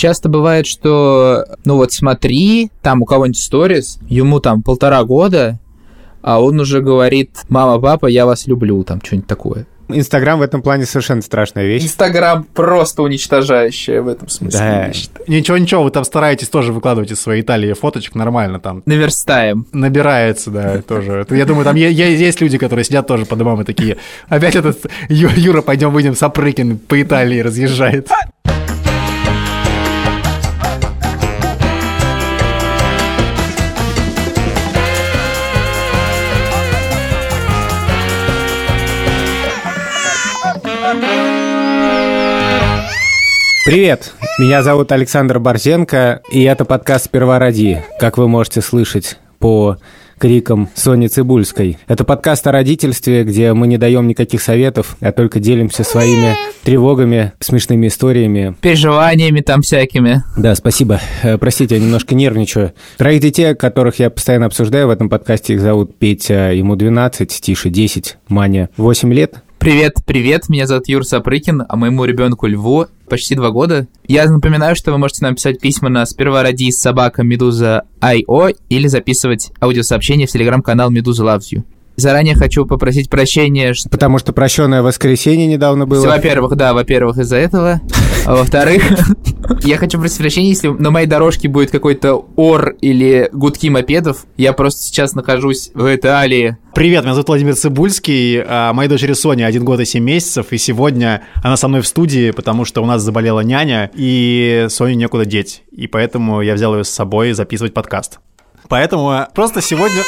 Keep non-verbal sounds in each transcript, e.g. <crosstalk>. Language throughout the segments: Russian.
часто бывает, что, ну вот смотри, там у кого-нибудь сторис, ему там полтора года, а он уже говорит, мама, папа, я вас люблю, там что-нибудь такое. Инстаграм в этом плане совершенно страшная вещь. Инстаграм просто уничтожающая в этом смысле. Да. Ничего-ничего, вы там стараетесь тоже выкладывать из своей Италии фоточек нормально там. Наверстаем. Набирается, да, <laughs> тоже. Я думаю, там есть люди, которые сидят тоже по домам и такие, опять этот Юра, пойдем выйдем, Сапрыкин по Италии разъезжает. Привет, меня зовут Александр Борзенко, и это подкаст «Сперва ради», как вы можете слышать по крикам Сони Цибульской. Это подкаст о родительстве, где мы не даем никаких советов, а только делимся своими тревогами, смешными историями. Переживаниями там всякими. Да, спасибо. Э, простите, я немножко нервничаю. Троих детей, которых я постоянно обсуждаю в этом подкасте, их зовут Петя, ему 12, Тише 10, Маня 8 лет. Привет, привет, меня зовут Юр Сапрыкин, а моему ребенку Льву почти два года. Я напоминаю, что вы можете нам писать письма на сперва ради собака Медуза или записывать аудиосообщения в телеграм-канал Медуза Loves You. Заранее хочу попросить прощения, что... Потому что прощенное воскресенье недавно было. Во-первых, да, во-первых, из-за этого. А во-вторых, <laughs> я хочу просить прощения, если на моей дорожке будет какой-то ор или гудки мопедов. Я просто сейчас нахожусь в Италии. Привет, меня зовут Владимир Цибульский, а моей дочери Соня один год и семь месяцев, и сегодня она со мной в студии, потому что у нас заболела няня, и Соню некуда деть, и поэтому я взял ее с собой записывать подкаст. Поэтому просто сегодня...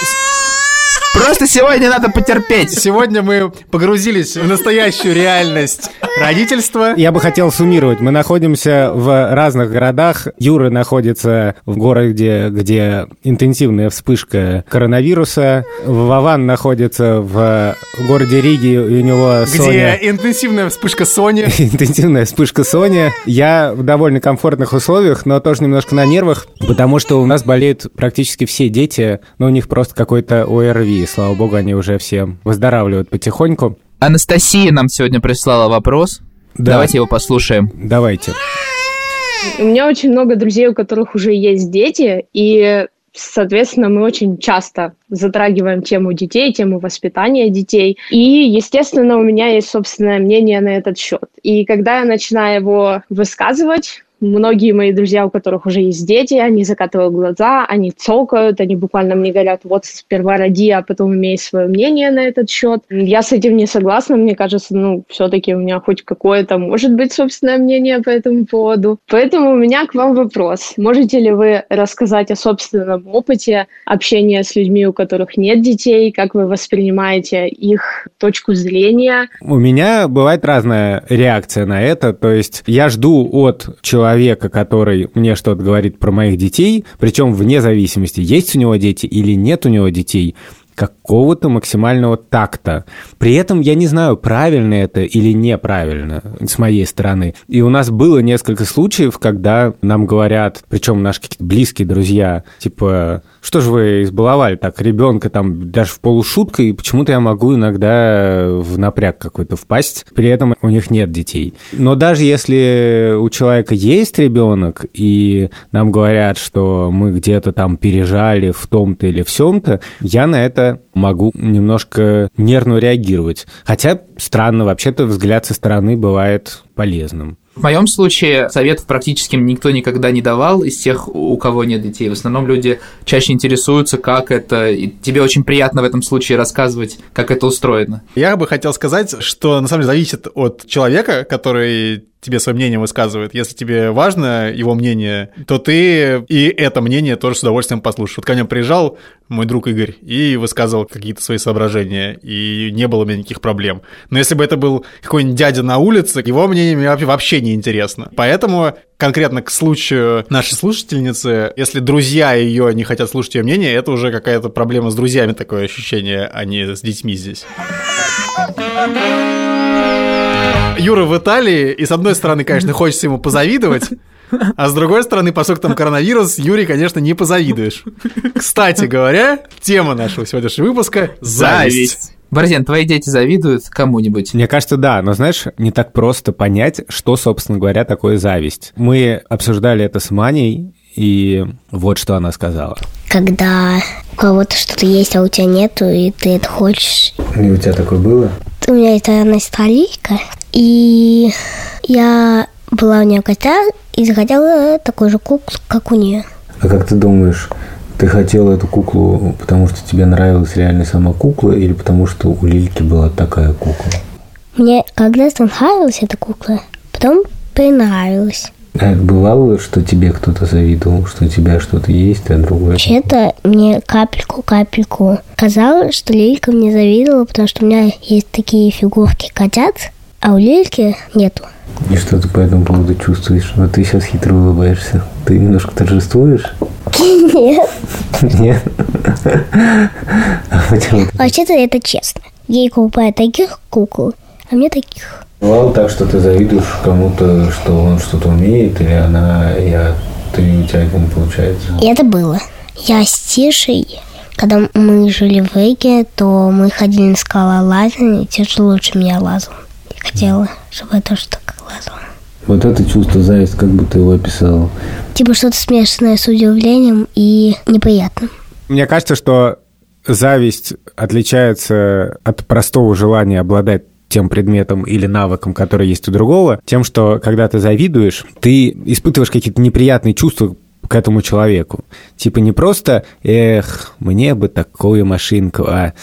Просто сегодня надо потерпеть. Сегодня мы погрузились в настоящую реальность родительства. Я бы хотел суммировать. Мы находимся в разных городах. Юра находится в городе, где интенсивная вспышка коронавируса. Вован находится в городе Риги, у него Где Соня... интенсивная вспышка Сони. <laughs> Интенсивная вспышка Сони. Я в довольно комфортных условиях, но тоже немножко на нервах, потому что у нас болеют практически все дети, но у них просто какой-то ОРВИ. Слава богу, они уже все выздоравливают потихоньку. Анастасия нам сегодня прислала вопрос. Да. Давайте его послушаем. Давайте. У меня очень много друзей, у которых уже есть дети, и, соответственно, мы очень часто затрагиваем тему детей, тему воспитания детей. И, естественно, у меня есть собственное мнение на этот счет. И когда я начинаю его высказывать, многие мои друзья, у которых уже есть дети, они закатывают глаза, они цокают, они буквально мне говорят, вот сперва роди, а потом имей свое мнение на этот счет. Я с этим не согласна, мне кажется, ну, все-таки у меня хоть какое-то может быть собственное мнение по этому поводу. Поэтому у меня к вам вопрос. Можете ли вы рассказать о собственном опыте общения с людьми, у которых нет детей, как вы воспринимаете их точку зрения? У меня бывает разная реакция на это. То есть я жду от человека, который мне что-то говорит про моих детей, причем вне зависимости, есть у него дети или нет у него детей, какого-то максимального такта. При этом я не знаю, правильно это или неправильно с моей стороны. И у нас было несколько случаев, когда нам говорят, причем наши какие-то близкие друзья, типа, что же вы избаловали так ребенка там даже в полушутка, и почему-то я могу иногда в напряг какой-то впасть, при этом у них нет детей. Но даже если у человека есть ребенок, и нам говорят, что мы где-то там пережали в том-то или в сем-то, я на это могу немножко нервно реагировать. Хотя странно, вообще-то взгляд со стороны бывает полезным. В моем случае советов практически никто никогда не давал из тех, у кого нет детей. В основном люди чаще интересуются, как это. И тебе очень приятно в этом случае рассказывать, как это устроено. Я бы хотел сказать, что на самом деле зависит от человека, который тебе свое мнение высказывает. Если тебе важно его мнение, то ты и это мнение тоже с удовольствием послушаешь. Вот ко мне приезжал мой друг Игорь и высказывал какие-то свои соображения, и не было у меня никаких проблем. Но если бы это был какой-нибудь дядя на улице, его мнение мне вообще не интересно. Поэтому конкретно к случаю нашей слушательницы, если друзья ее не хотят слушать ее мнение, это уже какая-то проблема с друзьями, такое ощущение, а не с детьми здесь. Юра в Италии, и с одной стороны, конечно, хочется ему позавидовать, а с другой стороны, поскольку там коронавирус, Юрий, конечно, не позавидуешь. Кстати говоря, тема нашего сегодняшнего выпуска – зависть. Борзен, твои дети завидуют кому-нибудь? Мне кажется, да, но знаешь, не так просто понять, что, собственно говоря, такое зависть. Мы обсуждали это с Маней, и вот что она сказала. Когда у кого-то что-то есть, а у тебя нету, и ты это хочешь. И у тебя такое было? У меня это настолика, и я была у нее гостях и захотела такую же куклу, как у нее. А как ты думаешь, ты хотел эту куклу, потому что тебе нравилась реально сама кукла, или потому что у Лильки была такая кукла? Мне когда-то нравилась эта кукла, потом понравилась. А бывало, что тебе кто-то завидовал, что у тебя что-то есть, а другое? Вообще-то мне капельку-капельку казалось, что Лилька мне завидовала, потому что у меня есть такие фигурки котят, а у Лильки нету. И что ты по этому поводу чувствуешь? Вот ты сейчас хитро улыбаешься. Ты немножко торжествуешь? Нет. Нет? А почему? Вообще-то это честно. Ей покупают таких кукол, а мне таких. Бывало так, что ты завидуешь кому-то, что он что-то умеет, или она, я, ты, у тебя это не получается? И это было. Я с Тишей, когда мы жили в Эге, то мы ходили на скалолазание, и Тиша лучше меня лазал. Я хотела, чтобы я тоже так лазала. Вот это чувство зависть, как бы ты его описал? Типа что-то смешанное с удивлением и неприятным. Мне кажется, что зависть отличается от простого желания обладать тем предметом или навыком, который есть у другого, тем, что когда ты завидуешь, ты испытываешь какие-то неприятные чувства к этому человеку. Типа не просто «эх, мне бы такую машинку», а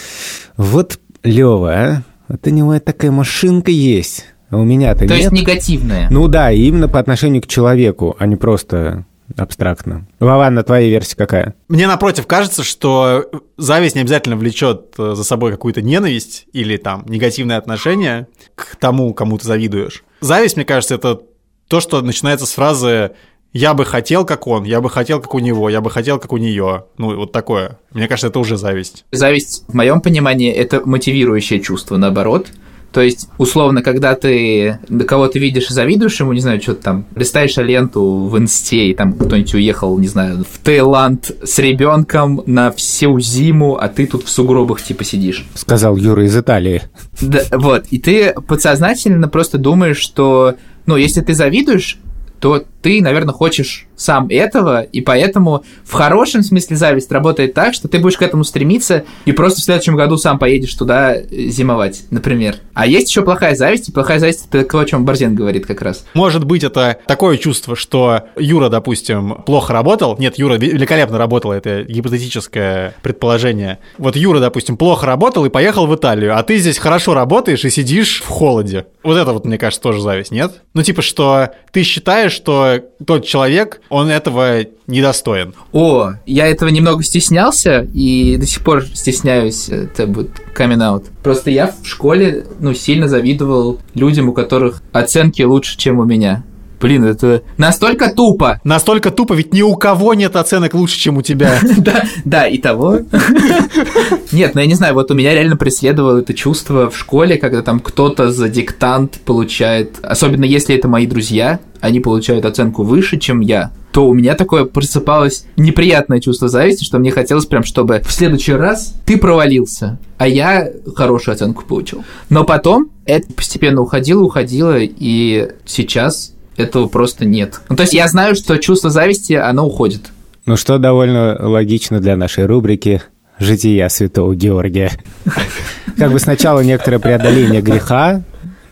«вот Лева, а, вот у него такая машинка есть, а у меня-то То нет». есть негативное. Ну да, именно по отношению к человеку, а не просто абстрактно. Вован, на твоей версии какая? Мне, напротив, кажется, что зависть не обязательно влечет э, за собой какую-то ненависть или там негативное отношение к тому, кому ты завидуешь. Зависть, мне кажется, это то, что начинается с фразы «я бы хотел, как он», «я бы хотел, как у него», «я бы хотел, как у нее». Ну, вот такое. Мне кажется, это уже зависть. Зависть, в моем понимании, это мотивирующее чувство, наоборот. То есть, условно, когда ты кого-то видишь и завидуешь ему, не знаю, что-то там, листаешь ленту в инсте, и там кто-нибудь уехал, не знаю, в Таиланд с ребенком на всю зиму, а ты тут в сугробах типа сидишь. Сказал Юра из Италии. Да, вот, и ты подсознательно просто думаешь, что, ну, если ты завидуешь, то ты, наверное, хочешь сам этого, и поэтому в хорошем смысле зависть работает так, что ты будешь к этому стремиться и просто в следующем году сам поедешь туда э, зимовать, например. А есть еще плохая зависть, и плохая зависть это то, о чем Борзен говорит как раз. Может быть, это такое чувство, что Юра, допустим, плохо работал. Нет, Юра великолепно работал, это гипотетическое предположение. Вот Юра, допустим, плохо работал и поехал в Италию, а ты здесь хорошо работаешь и сидишь в холоде. Вот это вот, мне кажется, тоже зависть, нет? Ну, типа, что ты считаешь, что тот человек, он этого недостоин. О, я этого немного стеснялся и до сих пор стесняюсь. Это будет камин out. Просто я в школе, ну, сильно завидовал людям, у которых оценки лучше, чем у меня. Блин, это настолько тупо. Настолько тупо, ведь ни у кого нет оценок лучше, чем у тебя. <laughs> Да, да, и того. <laughs> Нет, ну я не знаю, вот у меня реально преследовало это чувство в школе, когда там кто-то за диктант получает, особенно если это мои друзья, они получают оценку выше, чем я, то у меня такое просыпалось неприятное чувство зависти, что мне хотелось прям, чтобы в следующий раз ты провалился, а я хорошую оценку получил. Но потом это постепенно уходило, уходило, и сейчас этого просто нет. Ну, то есть я знаю, что чувство зависти, оно уходит. Ну, что довольно логично для нашей рубрики «Жития святого Георгия». <laughs> Как бы сначала некоторое преодоление греха,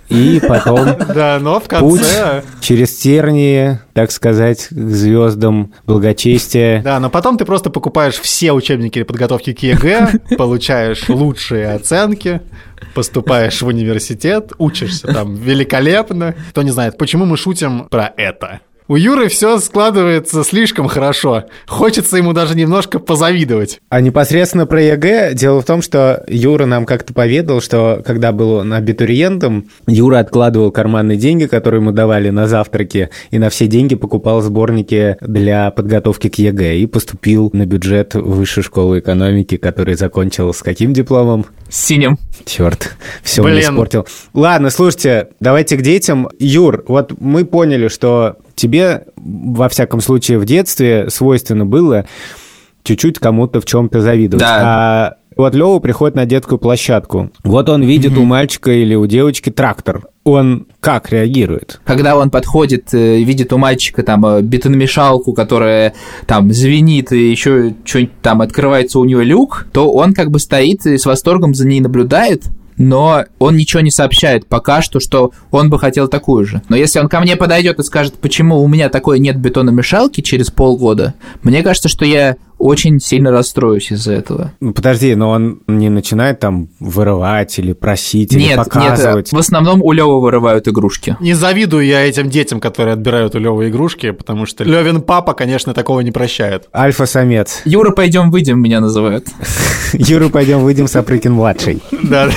и потом <laughs> да, но в конце... путь через тернии, так сказать, к звездам благочестия. Да, но потом ты просто покупаешь все учебники подготовки к ЕГЭ, <laughs> получаешь лучшие оценки, поступаешь в университет, учишься там великолепно. Кто не знает, почему мы шутим про это? У Юры все складывается слишком хорошо. Хочется ему даже немножко позавидовать. А непосредственно про ЕГЭ, дело в том, что Юра нам как-то поведал, что когда был он абитуриентом, Юра откладывал карманные деньги, которые ему давали на завтраки, и на все деньги покупал сборники для подготовки к ЕГЭ и поступил на бюджет высшей школы экономики, который закончил с каким дипломом? С синим. Черт, все мне испортил. Ладно, слушайте, давайте к детям. Юр, вот мы поняли, что тебе, во всяком случае, в детстве свойственно было чуть-чуть кому-то в чем-то завидовать. Да. А Вот Лёва приходит на детскую площадку. Вот он видит mm-hmm. у мальчика или у девочки трактор. Он как реагирует? Когда он подходит, э, видит у мальчика там э, бетономешалку, которая там звенит, и еще что-нибудь там открывается у нее люк, то он как бы стоит и с восторгом за ней наблюдает, но он ничего не сообщает пока что, что он бы хотел такую же. Но если он ко мне подойдет и скажет, почему у меня такой нет бетономешалки через полгода, мне кажется, что я очень сильно расстроюсь из-за этого. Ну, подожди, но он не начинает там вырывать или просить, нет, или показывать? Нет, в основном у Лёвы вырывают игрушки. Не завидую я этим детям, которые отбирают у Лёвы игрушки, потому что Лёвин папа, конечно, такого не прощает. Альфа-самец. Юра, пойдем выйдем, меня называют. <laughs> Юра, пойдем выйдем, Сапрыкин-младший. Да,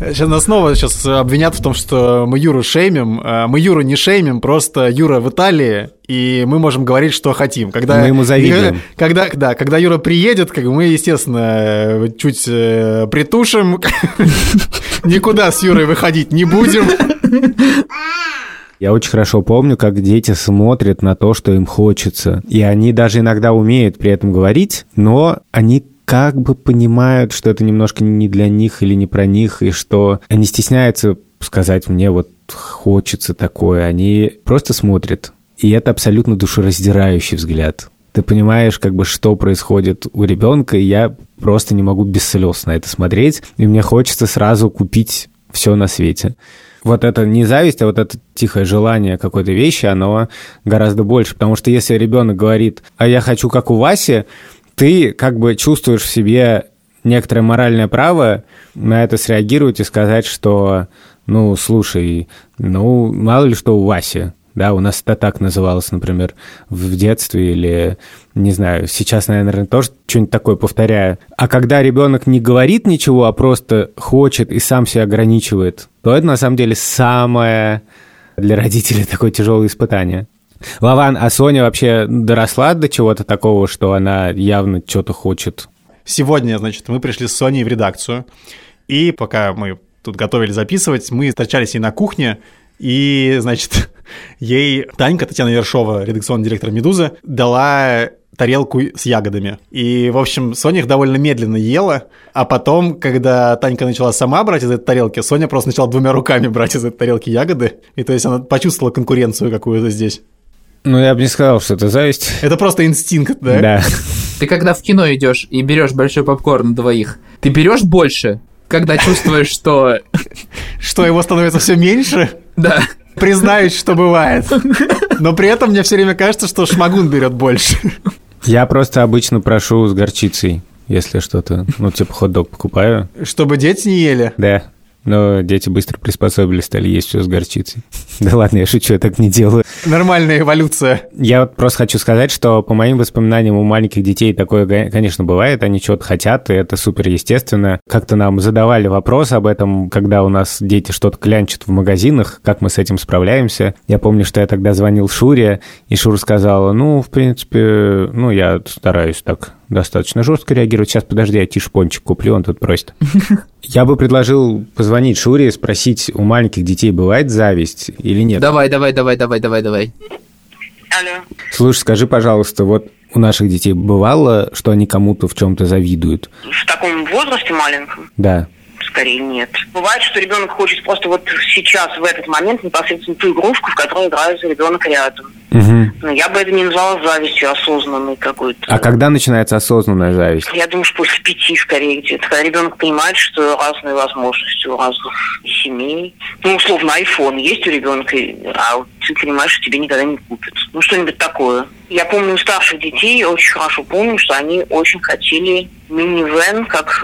Сейчас нас снова сейчас обвинят в том, что мы Юру шеймим. А мы Юру не шеймим, просто Юра в Италии, и мы можем говорить, что хотим. Когда, мы ему завидуем. Когда, да, когда Юра приедет, как мы, естественно, чуть э, притушим. <laughs> Никуда с Юрой выходить не будем. Я очень хорошо помню, как дети смотрят на то, что им хочется. И они даже иногда умеют при этом говорить, но они как бы понимают, что это немножко не для них или не про них, и что они стесняются сказать мне вот хочется такое. Они просто смотрят. И это абсолютно душераздирающий взгляд. Ты понимаешь, как бы, что происходит у ребенка, и я просто не могу без слез на это смотреть, и мне хочется сразу купить все на свете. Вот это не зависть, а вот это тихое желание какой-то вещи, оно гораздо больше. Потому что если ребенок говорит, а я хочу как у Васи, ты как бы чувствуешь в себе некоторое моральное право на это среагировать и сказать, что, ну, слушай, ну, мало ли что у Васи, да, у нас это так называлось, например, в детстве или, не знаю, сейчас, наверное, тоже что-нибудь такое повторяю. А когда ребенок не говорит ничего, а просто хочет и сам себя ограничивает, то это на самом деле самое для родителей <laughs> такое тяжелое испытание. Лаван, а Соня вообще доросла до чего-то такого, что она явно что-то хочет? Сегодня, значит, мы пришли с Соней в редакцию, и пока мы тут готовили записывать, мы встречались и на кухне, и, значит, <laughs> ей Танька, Татьяна Ершова, редакционный директор «Медузы», дала тарелку с ягодами. И, в общем, Соня их довольно медленно ела, а потом, когда Танька начала сама брать из этой тарелки, Соня просто начала двумя руками брать из этой тарелки ягоды, и то есть она почувствовала конкуренцию какую-то здесь. Ну, я бы не сказал, что это зависть. Это просто инстинкт, да? Да. Ты когда в кино идешь и берешь большой попкорн на двоих, ты берешь больше, когда чувствуешь, что... Что его становится все меньше? Да. Признаюсь, что бывает. Но при этом мне все время кажется, что шмагун берет больше. Я просто обычно прошу с горчицей, если что-то, ну, типа хот-дог покупаю. Чтобы дети не ели? Да но дети быстро приспособились, стали есть все с горчицей. <laughs> Да ладно, я шучу, я так не делаю. Нормальная эволюция. Я вот просто хочу сказать, что по моим воспоминаниям у маленьких детей такое, конечно, бывает, они чего-то хотят, и это супер естественно. Как-то нам задавали вопрос об этом, когда у нас дети что-то клянчат в магазинах, как мы с этим справляемся. Я помню, что я тогда звонил Шуре, и Шура сказала, ну, в принципе, ну, я стараюсь так достаточно жестко реагировать. Сейчас, подожди, я тише пончик куплю, он тут просит. <laughs> Я бы предложил позвонить Шуре и спросить, у маленьких детей бывает зависть или нет? Давай, давай, давай, давай, давай, давай. Алло. Слушай, скажи, пожалуйста, вот у наших детей бывало, что они кому-то в чем-то завидуют? В таком возрасте маленьком? Да скорее нет. Бывает, что ребенок хочет просто вот сейчас, в этот момент, непосредственно ту игрушку, в которой играет ребенок рядом. Угу. Но я бы это не назвала завистью осознанной какой-то. А когда начинается осознанная зависть? Я думаю, что после пяти скорее где-то. Когда ребенок понимает, что разные возможности у разных семей. Ну, условно, iPhone есть у ребенка, а ты понимаешь, что тебе никогда не купят. Ну, что-нибудь такое. Я помню у старших детей, очень хорошо помню, что они очень хотели мини-вен, как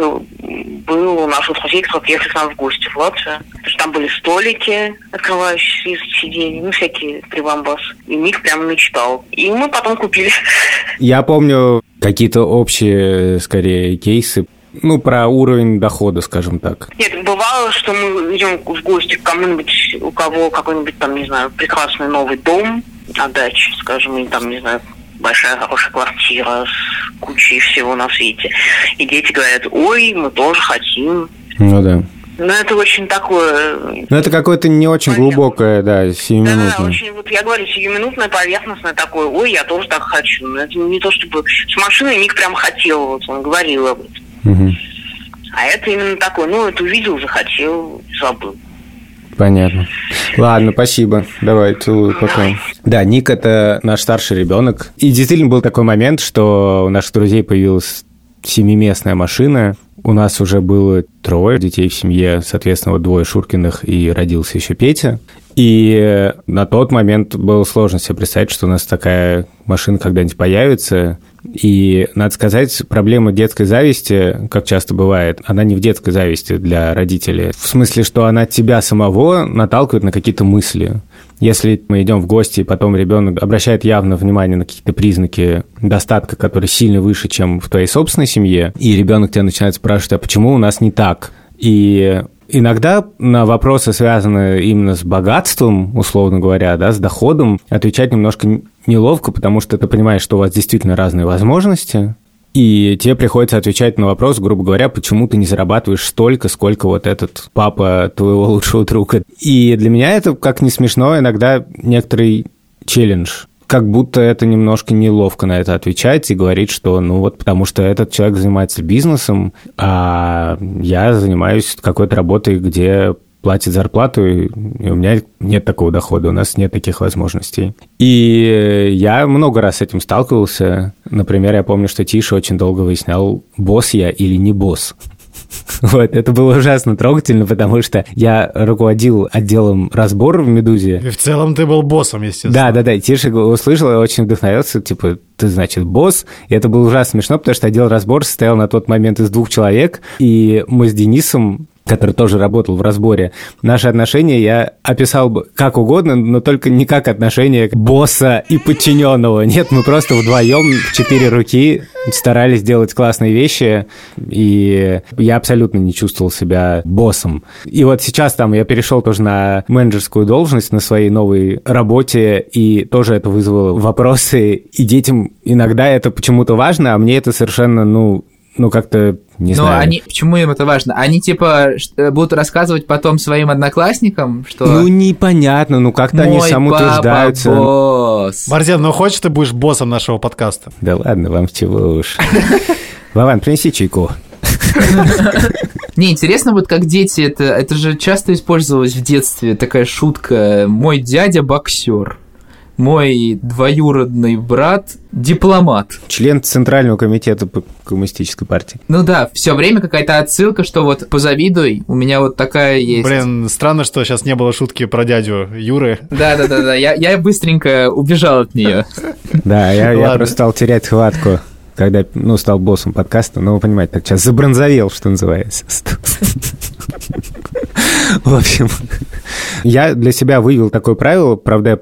был у наших друзей, которые приехали к нам в гости в Латвию. Потому что там были столики, открывающиеся из сидений, ну, всякие прибамбасы. И Ник прям мечтал. И мы потом купили. Я помню какие-то общие, скорее, кейсы ну, про уровень дохода, скажем так. Нет, бывало, что мы идем в гости к кому-нибудь, у кого какой-нибудь там, не знаю, прекрасный новый дом на даче, скажем, или там, не знаю, большая хорошая квартира с кучей всего на свете. И дети говорят, ой, мы тоже хотим. Ну да. Но это очень такое... Ну, это какое-то не очень глубокое, да, сиюминутное. Да, очень, вот я говорю, сиюминутное, поверхностное такое, ой, я тоже так хочу. Но это не то, чтобы... С машиной Ник прям хотел, вот он говорил об этом. Угу. А это именно такой, ну, это увидел, захотел, забыл. Понятно. Ладно, спасибо. Давай, целую пока. Да, Ник – это наш старший ребенок. И действительно был такой момент, что у наших друзей появилась семиместная машина. У нас уже было трое детей в семье, соответственно, вот двое Шуркиных, и родился еще Петя. И на тот момент было сложно себе представить, что у нас такая машина когда-нибудь появится. И, надо сказать, проблема детской зависти, как часто бывает, она не в детской зависти для родителей. В смысле, что она тебя самого наталкивает на какие-то мысли. Если мы идем в гости, и потом ребенок обращает явно внимание на какие-то признаки достатка, которые сильно выше, чем в твоей собственной семье, и ребенок тебя начинает спрашивать, а почему у нас не так? И Иногда на вопросы, связанные именно с богатством, условно говоря, да, с доходом, отвечать немножко неловко, потому что ты понимаешь, что у вас действительно разные возможности, и тебе приходится отвечать на вопрос, грубо говоря, почему ты не зарабатываешь столько, сколько вот этот папа твоего лучшего друга. И для меня это, как не смешно, иногда некоторый челлендж как будто это немножко неловко на это отвечать и говорить, что ну вот потому что этот человек занимается бизнесом, а я занимаюсь какой-то работой, где платит зарплату, и у меня нет такого дохода, у нас нет таких возможностей. И я много раз с этим сталкивался. Например, я помню, что Тиша очень долго выяснял, босс я или не босс. <laughs> Вот, это было ужасно трогательно, потому что я руководил отделом разбора в «Медузе». И в целом ты был боссом, естественно. Да, да, да. Тиша услышал и очень вдохновился, типа, ты, значит, босс. И это было ужасно смешно, потому что отдел разбора состоял на тот момент из двух человек, и мы с Денисом который тоже работал в разборе, наши отношения я описал бы как угодно, но только не как отношения босса и подчиненного. Нет, мы просто вдвоем в четыре руки старались делать классные вещи, и я абсолютно не чувствовал себя боссом. И вот сейчас там я перешел тоже на менеджерскую должность на своей новой работе, и тоже это вызвало вопросы, и детям иногда это почему-то важно, а мне это совершенно, ну, ну, как-то не Но знаю. они, почему им это важно? Они, типа, э, будут рассказывать потом своим одноклассникам, что... Ну, непонятно, ну, как-то они самоутверждаются. Мой босс. Борзен, ну, хочешь, ты будешь боссом нашего подкаста? Да ладно, вам чего уж. <laughs> Вован, принеси чайку. <laughs> Не, интересно, вот как дети, это, это же часто использовалось в детстве, такая шутка. Мой дядя боксер мой двоюродный брат дипломат. Член Центрального комитета по коммунистической партии. Ну да, все время какая-то отсылка, что вот позавидуй, у меня вот такая есть. Блин, странно, что сейчас не было шутки про дядю Юры. Да, да, да, да. Я, я быстренько убежал от нее. Да, я, я просто стал терять хватку когда, ну, стал боссом подкаста, ну, вы понимаете, так сейчас забронзовел, что называется. В общем, я для себя вывел такое правило, правда, я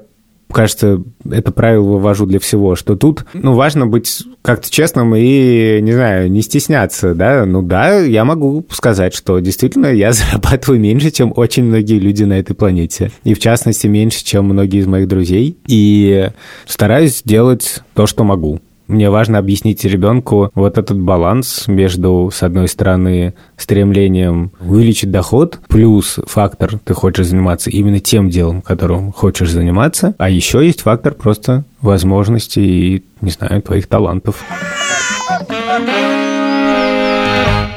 кажется, это правило вывожу для всего, что тут, ну, важно быть как-то честным и, не знаю, не стесняться, да, ну да, я могу сказать, что действительно я <laughs> зарабатываю меньше, чем очень многие люди на этой планете, и в частности меньше, чем многие из моих друзей, и стараюсь делать то, что могу. Мне важно объяснить ребенку вот этот баланс между, с одной стороны, стремлением увеличить доход, плюс фактор, ты хочешь заниматься именно тем делом, которым хочешь заниматься, а еще есть фактор просто возможностей и, не знаю, твоих талантов.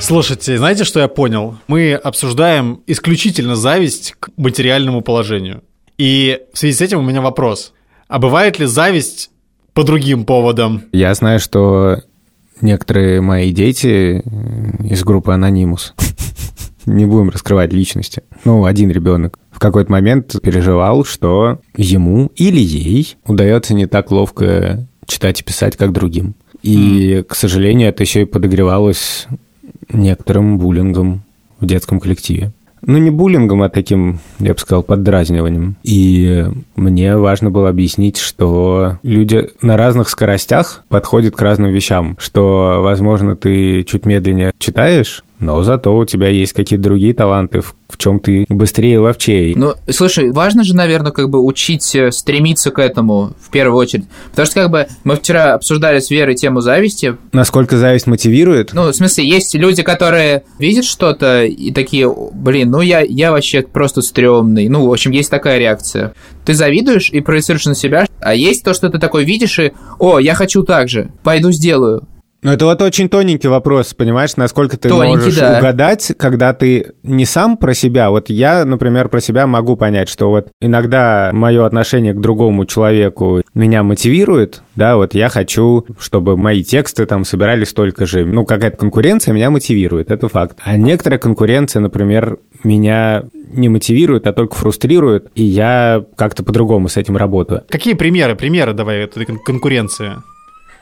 Слушайте, знаете, что я понял? Мы обсуждаем исключительно зависть к материальному положению. И в связи с этим у меня вопрос. А бывает ли зависть по другим поводам. Я знаю, что некоторые мои дети из группы Анонимус, <laughs> не будем раскрывать личности, ну, один ребенок в какой-то момент переживал, что ему или ей удается не так ловко читать и писать, как другим. И, к сожалению, это еще и подогревалось некоторым буллингом в детском коллективе ну, не буллингом, а таким, я бы сказал, поддразниванием. И мне важно было объяснить, что люди на разных скоростях подходят к разным вещам, что, возможно, ты чуть медленнее читаешь, но зато у тебя есть какие-то другие таланты, в, чем ты быстрее и ловчее. Ну, слушай, важно же, наверное, как бы учить э, стремиться к этому в первую очередь. Потому что как бы мы вчера обсуждали с Верой тему зависти. Насколько зависть мотивирует? Ну, в смысле, есть люди, которые видят что-то и такие, блин, ну я, я вообще просто стрёмный. Ну, в общем, есть такая реакция. Ты завидуешь и проецируешь на себя, а есть то, что ты такой видишь и, о, я хочу так же, пойду сделаю. Ну, это вот очень тоненький вопрос, понимаешь, насколько ты Тоненький, можешь да. угадать, когда ты не сам про себя. Вот я, например, про себя могу понять, что вот иногда мое отношение к другому человеку меня мотивирует, да, вот я хочу, чтобы мои тексты там собирали столько же. Ну, какая-то конкуренция меня мотивирует, это факт. А некоторая конкуренция, например, меня не мотивирует, а только фрустрирует, и я как-то по-другому с этим работаю. Какие примеры, примеры давай этой кон- конкуренции?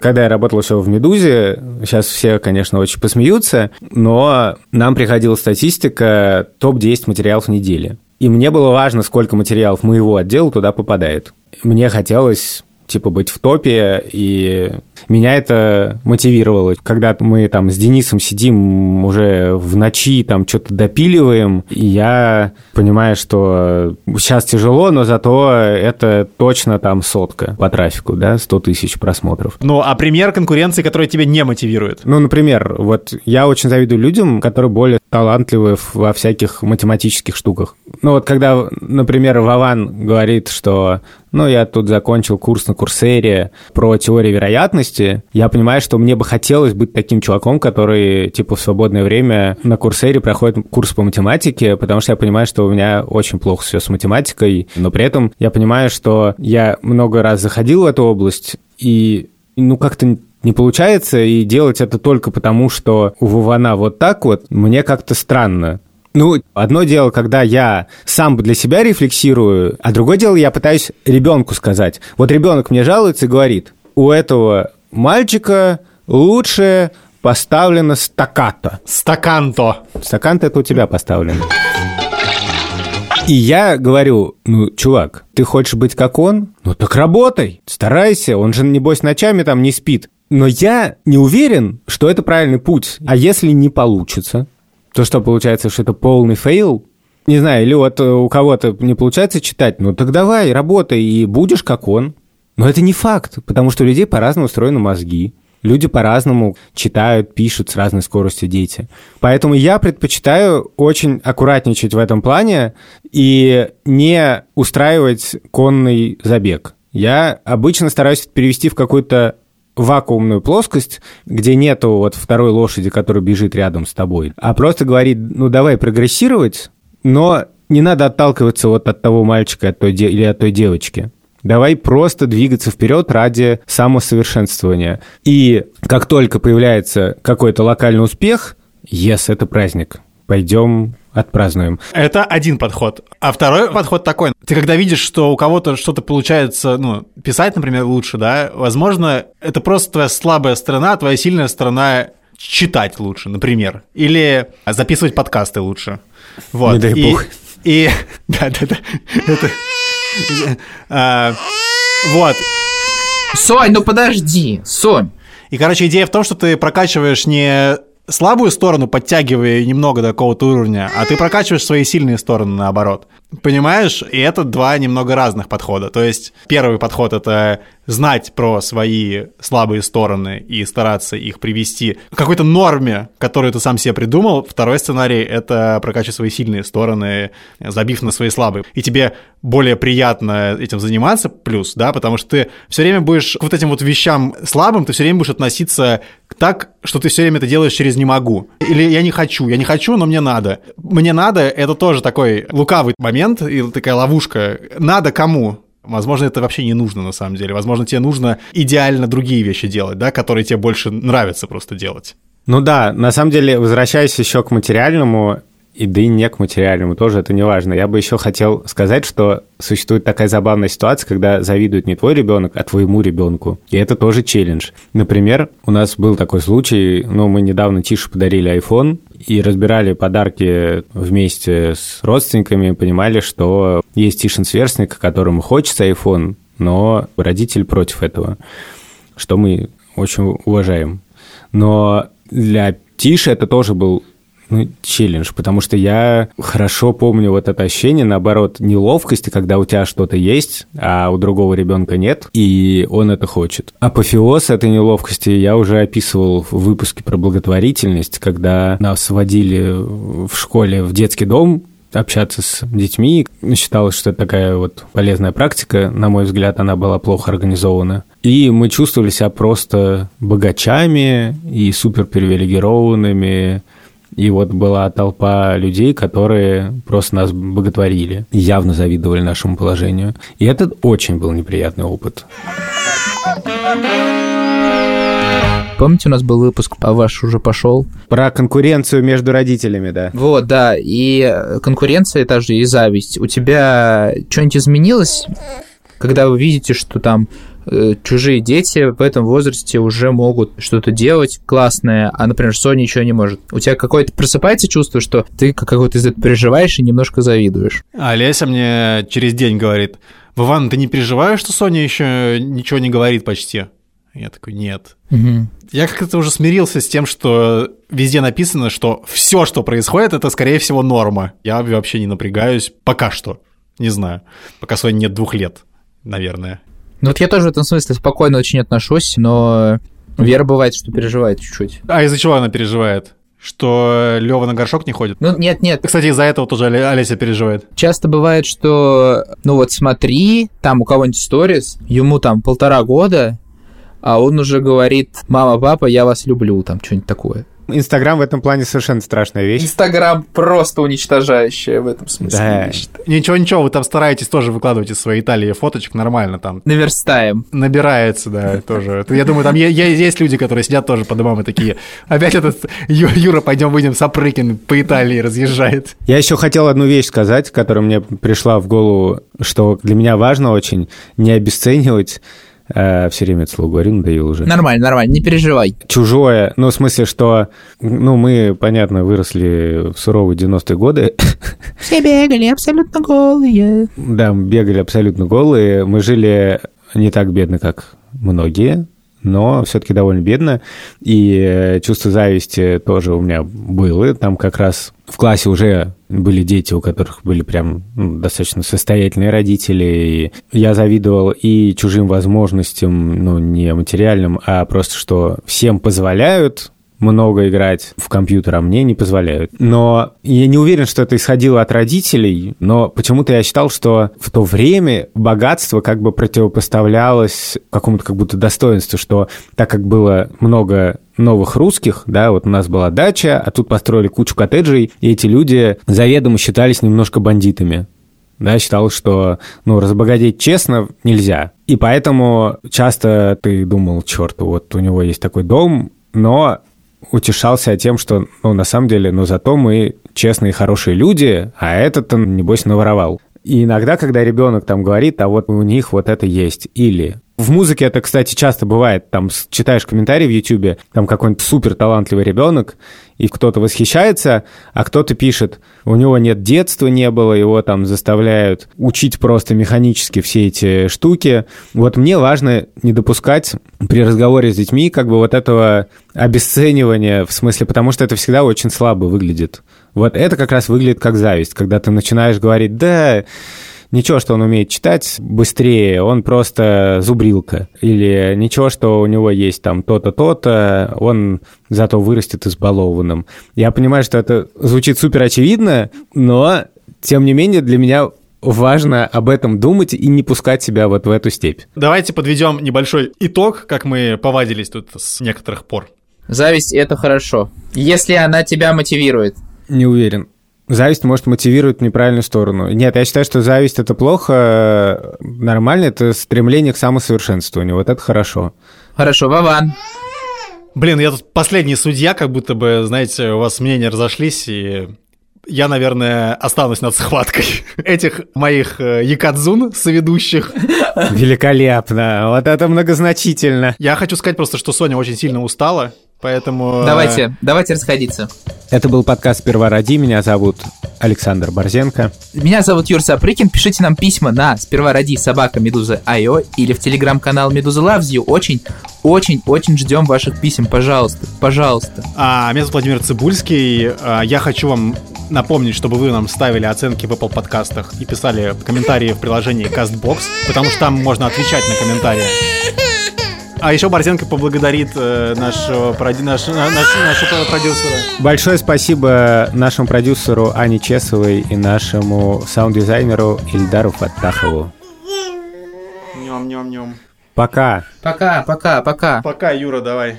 Когда я работал еще в «Медузе», сейчас все, конечно, очень посмеются, но нам приходила статистика топ-10 материалов недели. И мне было важно, сколько материалов моего отдела туда попадает. Мне хотелось типа быть в топе, и меня это мотивировало. Когда мы там с Денисом сидим уже в ночи, там что-то допиливаем, и я понимаю, что сейчас тяжело, но зато это точно там сотка по трафику, да, 100 тысяч просмотров. Ну, а пример конкуренции, которая тебя не мотивирует? Ну, например, вот я очень завидую людям, которые более талантливы во всяких математических штуках. Ну, вот когда, например, Вован говорит, что ну, я тут закончил курс на Курсере про теорию вероятности. Я понимаю, что мне бы хотелось быть таким чуваком, который, типа, в свободное время на Курсере проходит курс по математике, потому что я понимаю, что у меня очень плохо все с математикой, но при этом я понимаю, что я много раз заходил в эту область, и, ну, как-то не получается, и делать это только потому, что у Вована вот так вот, мне как-то странно. Ну, одно дело, когда я сам для себя рефлексирую, а другое дело, я пытаюсь ребенку сказать. Вот ребенок мне жалуется и говорит, у этого мальчика лучше поставлено стаккато. Стаканто. Стакан-то это у тебя поставлено. И я говорю, ну, чувак, ты хочешь быть как он? Ну, так работай, старайся, он же, небось, ночами там не спит. Но я не уверен, что это правильный путь. А если не получится? То что получается, что это полный fail? Не знаю, или вот у кого-то не получается читать, ну так давай, работай, и будешь как он. Но это не факт, потому что у людей по-разному устроены мозги. Люди по-разному читают, пишут с разной скоростью дети. Поэтому я предпочитаю очень аккуратничать в этом плане и не устраивать конный забег. Я обычно стараюсь перевести в какую-то вакуумную плоскость, где нету вот второй лошади, которая бежит рядом с тобой, а просто говорит, ну давай прогрессировать, но не надо отталкиваться вот от того мальчика от той де- или от той девочки. Давай просто двигаться вперед ради самосовершенствования. И как только появляется какой-то локальный успех, yes, это праздник. Пойдем отпразднуем. Это один подход. А второй подход такой. Ты когда видишь, что у кого-то что-то получается, ну, писать, например, лучше, да, возможно, это просто твоя слабая сторона, а твоя сильная сторона читать лучше, например. Или записывать подкасты лучше. Вот. Не дай и, бог. <laughs> И... Да-да-да. Это... а, Вот. Сонь, ну подожди, Сонь. И, короче, идея в том, что ты прокачиваешь не слабую сторону, подтягивая немного до какого-то уровня, а ты прокачиваешь свои сильные стороны наоборот. Понимаешь? И это два немного разных подхода. То есть первый подход — это знать про свои слабые стороны и стараться их привести к какой-то норме, которую ты сам себе придумал. Второй сценарий — это прокачивать свои сильные стороны, забив на свои слабые. И тебе более приятно этим заниматься, плюс, да, потому что ты все время будешь к вот этим вот вещам слабым, ты все время будешь относиться так, что ты все время это делаешь через «не могу». Или «я не хочу», «я не хочу, но мне надо». «Мне надо» — это тоже такой лукавый момент и такая ловушка. Надо кому? Возможно, это вообще не нужно на самом деле. Возможно, тебе нужно идеально другие вещи делать, да, которые тебе больше нравится просто делать. Ну да, на самом деле, возвращаясь еще к материальному, и да и не к материальному тоже, это не важно. Я бы еще хотел сказать, что существует такая забавная ситуация, когда завидует не твой ребенок, а твоему ребенку. И это тоже челлендж. Например, у нас был такой случай, ну, мы недавно Тише подарили iPhone, и разбирали подарки вместе с родственниками, понимали, что есть Тишин сверстник, которому хочется iPhone, но родитель против этого, что мы очень уважаем. Но для Тиши это тоже был ну, челлендж, потому что я хорошо помню вот это ощущение, наоборот, неловкости, когда у тебя что-то есть, а у другого ребенка нет, и он это хочет. Апофеоз этой неловкости я уже описывал в выпуске про благотворительность, когда нас водили в школе в детский дом, общаться с детьми. Считалось, что это такая вот полезная практика. На мой взгляд, она была плохо организована. И мы чувствовали себя просто богачами и супер привилегированными. И вот была толпа людей, которые просто нас боготворили, явно завидовали нашему положению. И это очень был неприятный опыт. Помните, у нас был выпуск, а ваш уже пошел? Про конкуренцию между родителями, да. Вот, да. И конкуренция это же и зависть. У тебя что-нибудь изменилось, когда вы видите, что там чужие дети в этом возрасте уже могут что-то делать классное, а, например, Соня еще не может. У тебя какое-то просыпается чувство, что ты какой-то из этого переживаешь и немножко завидуешь. А Леся мне через день говорит, Вован, ты не переживаешь, что Соня еще ничего не говорит почти? Я такой, нет. Угу. Я как-то уже смирился с тем, что везде написано, что все, что происходит, это, скорее всего, норма. Я вообще не напрягаюсь пока что. Не знаю. Пока Соне нет двух лет, наверное. Ну вот я тоже в этом смысле спокойно очень отношусь, но Вера бывает, что переживает чуть-чуть. А из-за чего она переживает? что Лева на горшок не ходит. Ну, нет, нет. Кстати, из-за этого тоже Олеся переживает. Часто бывает, что, ну вот смотри, там у кого-нибудь сторис, ему там полтора года, а он уже говорит, мама, папа, я вас люблю, там что-нибудь такое. Инстаграм в этом плане совершенно страшная вещь. Инстаграм просто уничтожающая в этом смысле. Да. Вещь. Ничего, ничего, вы там стараетесь тоже выкладывать из своей Италии фоточек нормально там. Наверстаем. Набирается, да, <laughs> тоже. Я думаю, там есть люди, которые сидят тоже по домам и такие, опять этот Юра, пойдем выйдем, Сапрыкин по Италии разъезжает. Я еще хотел одну вещь сказать, которая мне пришла в голову, что для меня важно очень не обесценивать Э, все время это слово говорю, надоело уже. Нормально, нормально, не переживай. Чужое, ну, в смысле, что, ну, мы, понятно, выросли в суровые 90-е годы. Все бегали абсолютно голые. Да, мы бегали абсолютно голые. Мы жили не так бедно, как многие, но все-таки довольно бедно. И э, чувство зависти тоже у меня было. Там как раз в классе уже были дети, у которых были прям ну, достаточно состоятельные родители. И я завидовал и чужим возможностям, ну, не материальным, а просто что всем позволяют, много играть в компьютер, а мне не позволяют. Но я не уверен, что это исходило от родителей, но почему-то я считал, что в то время богатство как бы противопоставлялось какому-то как будто достоинству, что так как было много новых русских, да, вот у нас была дача, а тут построили кучу коттеджей, и эти люди заведомо считались немножко бандитами да, считал, что, ну, разбогатеть честно нельзя. И поэтому часто ты думал, черт, вот у него есть такой дом, но утешался тем, что, ну, на самом деле, ну, зато мы честные хорошие люди, а этот, он, небось, наворовал. И иногда, когда ребенок там говорит, а вот у них вот это есть, или в музыке это, кстати, часто бывает. Там читаешь комментарии в Ютубе, там какой-нибудь супер талантливый ребенок, и кто-то восхищается, а кто-то пишет, у него нет детства, не было, его там заставляют учить просто механически все эти штуки. Вот мне важно не допускать при разговоре с детьми как бы вот этого обесценивания, в смысле, потому что это всегда очень слабо выглядит. Вот это как раз выглядит как зависть, когда ты начинаешь говорить, да, ничего, что он умеет читать быстрее, он просто зубрилка. Или ничего, что у него есть там то-то, то-то, он зато вырастет избалованным. Я понимаю, что это звучит супер очевидно, но, тем не менее, для меня важно об этом думать и не пускать себя вот в эту степь. Давайте подведем небольшой итог, как мы повадились тут с некоторых пор. Зависть — это хорошо, если она тебя мотивирует. Не уверен. Зависть может мотивировать в неправильную сторону. Нет, я считаю, что зависть это плохо, нормально, это стремление к самосовершенствованию. Вот это хорошо. Хорошо, Вован. Блин, я тут последний судья, как будто бы, знаете, у вас мнения разошлись, и я, наверное, останусь над схваткой <laughs> этих моих э, якадзун соведущих. Великолепно. Вот это многозначительно. Я хочу сказать просто, что Соня очень сильно устала. Поэтому... Э, давайте, давайте расходиться. Это был подкаст «Сперва ради». Меня зовут Александр Борзенко. Меня зовут Юр Сапрыкин. Пишите нам письма на «Сперва ради» собака Медуза Айо или в телеграм-канал Медуза Loves You. Очень, очень, очень ждем ваших писем. Пожалуйста, пожалуйста. А, меня зовут Владимир Цибульский. А, я хочу вам напомнить, чтобы вы нам ставили оценки в Apple подкастах и писали комментарии в приложении CastBox, потому что там можно отвечать на комментарии. А еще Борзенко поблагодарит э, нашего, проди, наш, наш, нашего продюсера. Большое спасибо нашему продюсеру Ане Чесовой и нашему саунд-дизайнеру Ильдару Фаттахову. Нем-нем-нем. Пока. Пока, пока, пока. Пока, Юра, давай.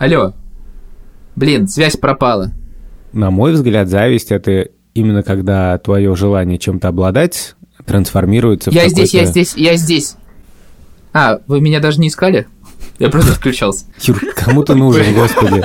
Алло. Блин, связь пропала. На мой взгляд, зависть — это именно когда твое желание чем-то обладать трансформируется я в Я здесь, я здесь, я здесь. А, вы меня даже не искали? Я просто <laughs> включался. Юр, кому ты нужен, господи.